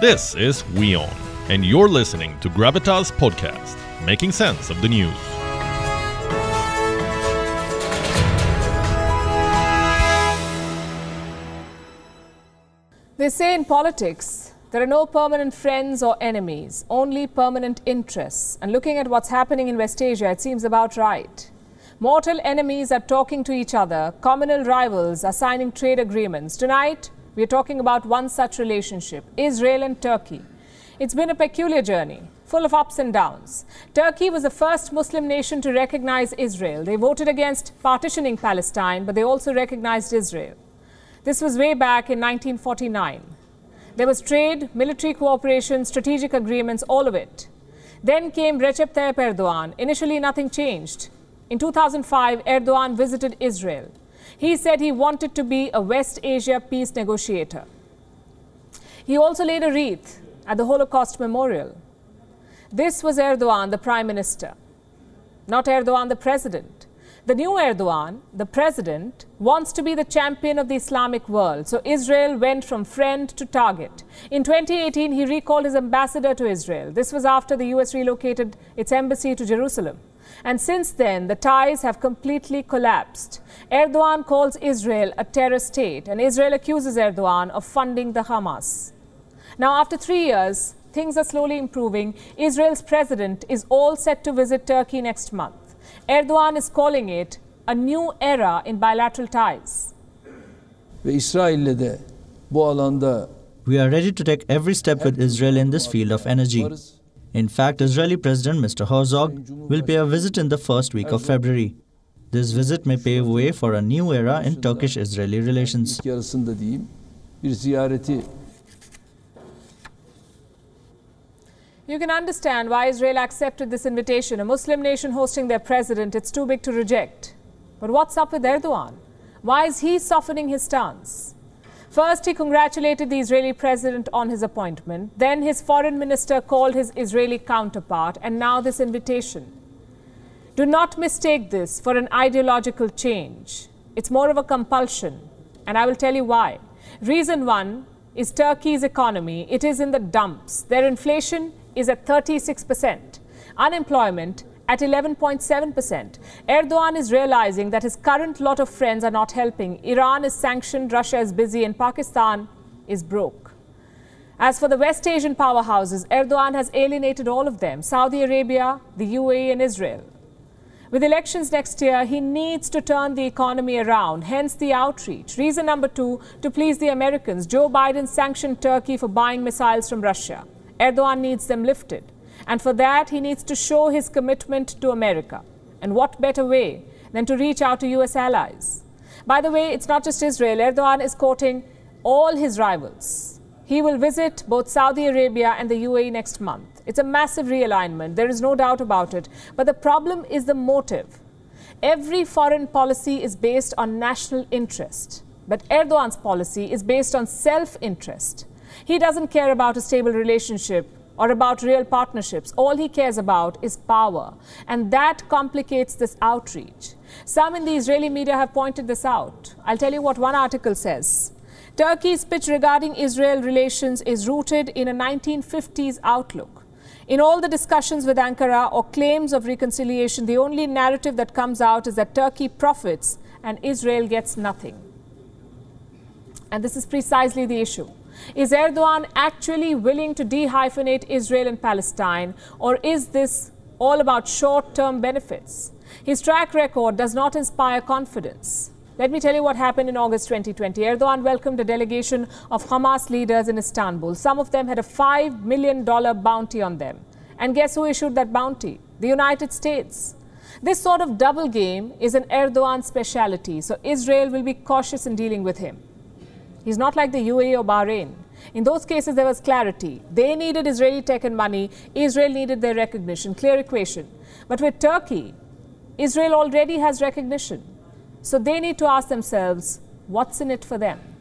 This is WION, and you're listening to Gravitas Podcast, making sense of the news. They say in politics, there are no permanent friends or enemies, only permanent interests. And looking at what's happening in West Asia, it seems about right. Mortal enemies are talking to each other, communal rivals are signing trade agreements. Tonight, we are talking about one such relationship Israel and Turkey. It's been a peculiar journey, full of ups and downs. Turkey was the first Muslim nation to recognize Israel. They voted against partitioning Palestine, but they also recognized Israel. This was way back in 1949. There was trade, military cooperation, strategic agreements, all of it. Then came Recep Tayyip Erdogan. Initially, nothing changed. In 2005, Erdogan visited Israel. He said he wanted to be a West Asia peace negotiator. He also laid a wreath at the Holocaust Memorial. This was Erdogan, the prime minister, not Erdogan, the president. The new Erdogan, the president, wants to be the champion of the Islamic world. So Israel went from friend to target. In 2018, he recalled his ambassador to Israel. This was after the US relocated its embassy to Jerusalem. And since then, the ties have completely collapsed. Erdogan calls Israel a terror state, and Israel accuses Erdogan of funding the Hamas. Now, after three years, things are slowly improving. Israel's president is all set to visit Turkey next month. Erdogan is calling it a new era in bilateral ties. ve İsrail'le de bu alanda We are ready to take every step with Israel in this field of energy. In fact, Israeli President Mr. Herzog will pay a visit in the first week of February. This visit may pave way for a new era in Turkish Israeli relations. You can understand why Israel accepted this invitation. A Muslim nation hosting their president, it's too big to reject. But what's up with Erdogan? Why is he softening his stance? First, he congratulated the Israeli president on his appointment. Then, his foreign minister called his Israeli counterpart, and now this invitation. Do not mistake this for an ideological change. It's more of a compulsion, and I will tell you why. Reason one is Turkey's economy. It is in the dumps. Their inflation is at 36%, unemployment at 11.7%. Erdogan is realizing that his current lot of friends are not helping. Iran is sanctioned, Russia is busy, and Pakistan is broke. As for the West Asian powerhouses, Erdogan has alienated all of them Saudi Arabia, the UAE, and Israel. With elections next year, he needs to turn the economy around, hence the outreach. Reason number two to please the Americans. Joe Biden sanctioned Turkey for buying missiles from Russia. Erdogan needs them lifted. And for that, he needs to show his commitment to America. And what better way than to reach out to US allies? By the way, it's not just Israel. Erdogan is courting all his rivals. He will visit both Saudi Arabia and the UAE next month. It's a massive realignment, there is no doubt about it. But the problem is the motive. Every foreign policy is based on national interest, but Erdogan's policy is based on self interest. He doesn't care about a stable relationship or about real partnerships. All he cares about is power. And that complicates this outreach. Some in the Israeli media have pointed this out. I'll tell you what one article says. Turkey's pitch regarding Israel relations is rooted in a 1950s outlook. In all the discussions with Ankara or claims of reconciliation, the only narrative that comes out is that Turkey profits and Israel gets nothing. And this is precisely the issue. Is Erdogan actually willing to dehyphenate Israel and Palestine, or is this all about short term benefits? His track record does not inspire confidence. Let me tell you what happened in August 2020. Erdogan welcomed a delegation of Hamas leaders in Istanbul. Some of them had a $5 million bounty on them. And guess who issued that bounty? The United States. This sort of double game is an Erdogan speciality, so Israel will be cautious in dealing with him. He's not like the UAE or Bahrain. In those cases, there was clarity. They needed Israeli tech and money, Israel needed their recognition, clear equation. But with Turkey, Israel already has recognition. So they need to ask themselves what's in it for them?